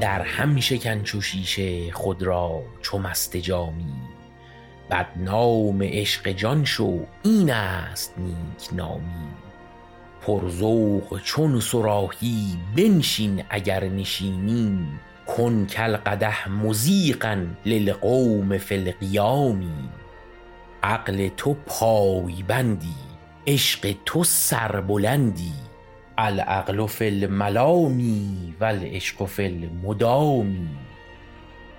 در هم شکن چو شیشه خود را چو مست جامی. بدنام عشق جان شو این است نیک نامی. پرذوق چون صراحی بنشین اگر نشینی. کن کالقدح مذیقا للقوم فی القیام. عقل تو پای بندی عشق تو سربلندی العقل فی الملام. و العشق فی المدام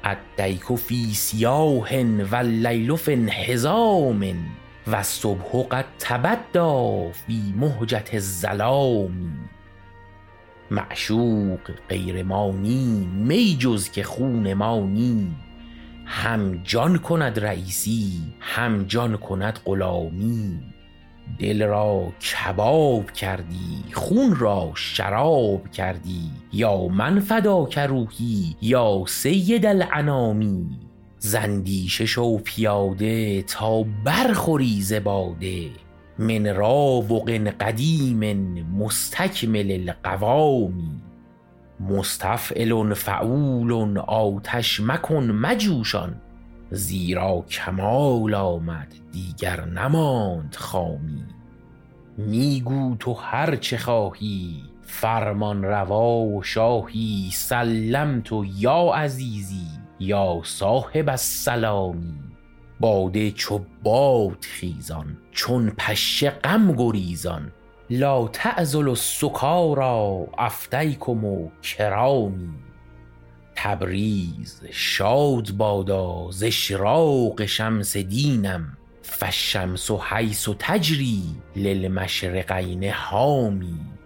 الدیک فی صیاح و اللیل فی انحزام و الصبح قد تبدی فی مهجة الظلام. معشوق غیر ما نی می جز که خون ما نی هم جان کند رییسی هم جان کند غلامی. دل را کباب کردی خون را شراب کردی یا من فداک روحی یا سید الانام ز اندیشه شو پیاده تا برخوری ز من راوق قدیم مستکمل القوام. مستفعل فعول آتش مکن مجوشان. زیرا کمال آمد دیگر نماند خامی. می گو تو هر چه خواهی فرمانروا و شاهی. سلمت یا عزیزی یا صاحب السلام باده چو باد خیزان چون پشه غم گریزان. لا تعذلوا السکاری افدیکم کرامی تبریز شاد بادا ز اشراق شمس دینم فالشمس حیث تجری للمشرقین حامی.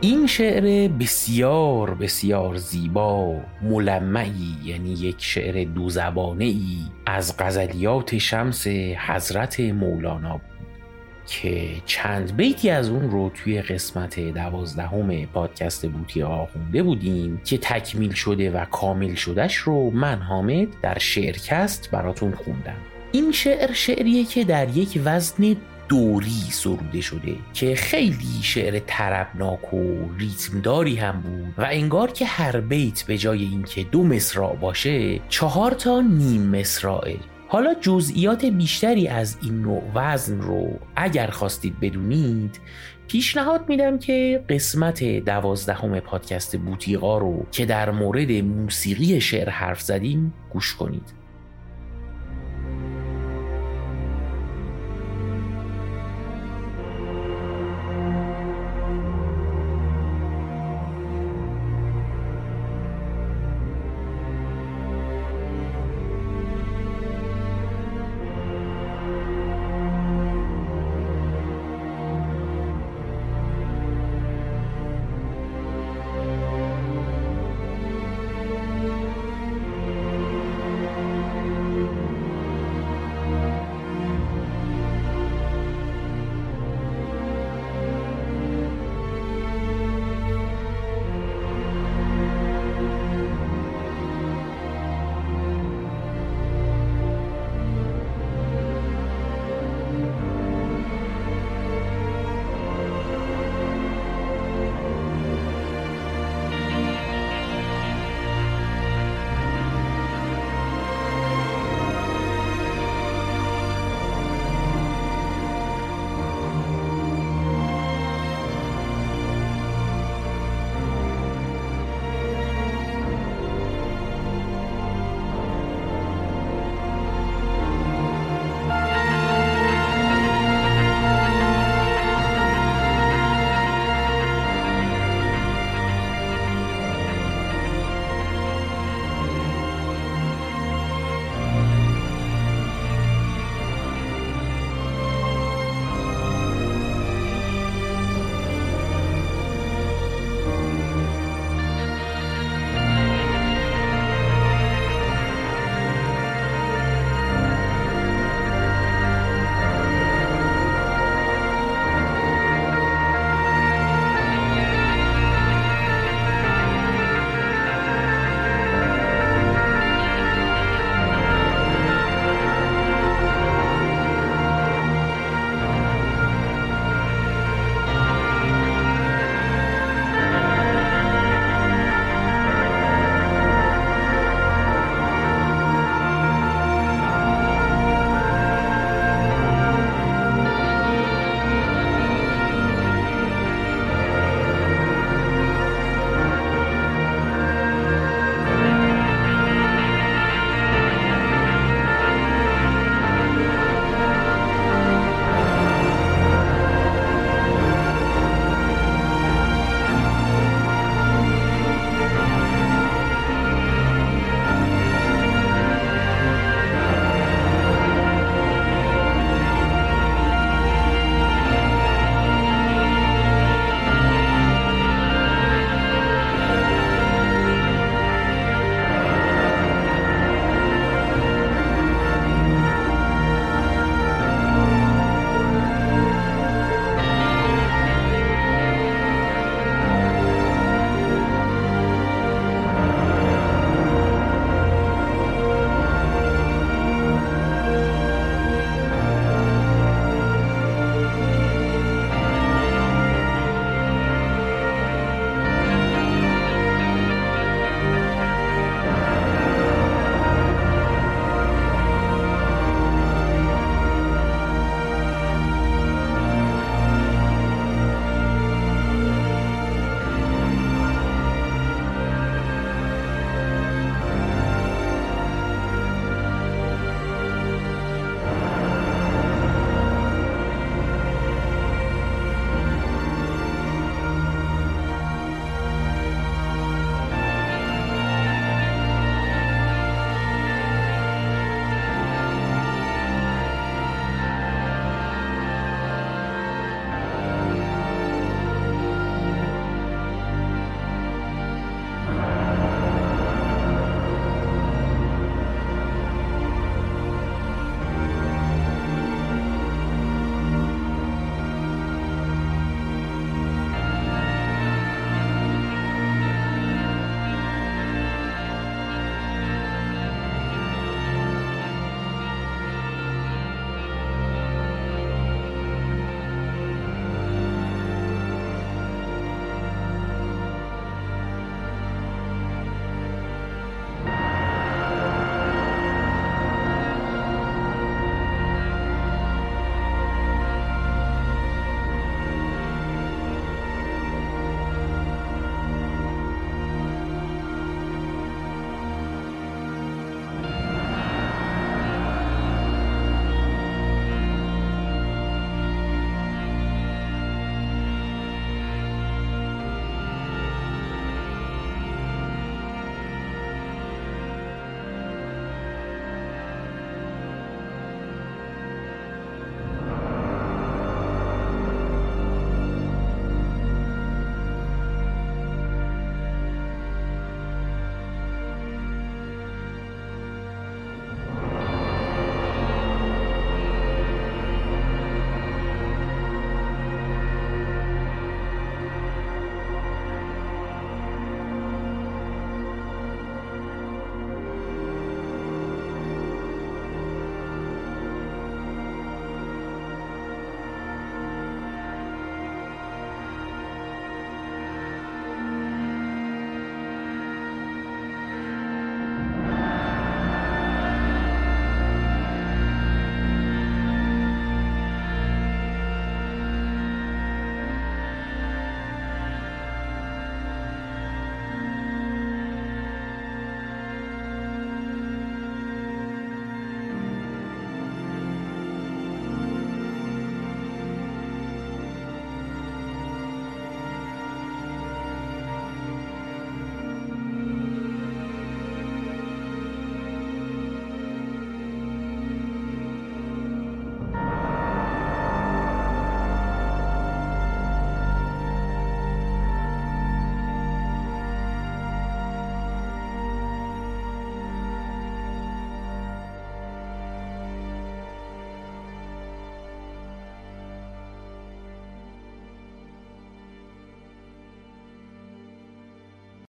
این شعر بسیار بسیار زیبا ملمعی یعنی یک شعر دو زبانه ای از غزلیات شمس حضرت مولانا بود که چند بیتی از اون رو توی قسمت دوازدهم پادکست بوتی خونده بودیم که تکمیل شده و کامل شدهش رو من حامد در شعرکست براتون خوندم. این شعر شعریه که در یک وزن دوری سروده شده که خیلی شعر طربناک و ریتمداری هم بود و انگار که هر بیت به جای اینکه دو مصرع باشه چهار تا نیم مصرعه. حالا جزئیات بیشتری از این نوع وزن رو اگر خواستید بدونید پیشنهاد میدم که قسمت دوازدهم پادکست بوتیقا رو که در مورد موسیقی شعر حرف زدیم گوش کنید.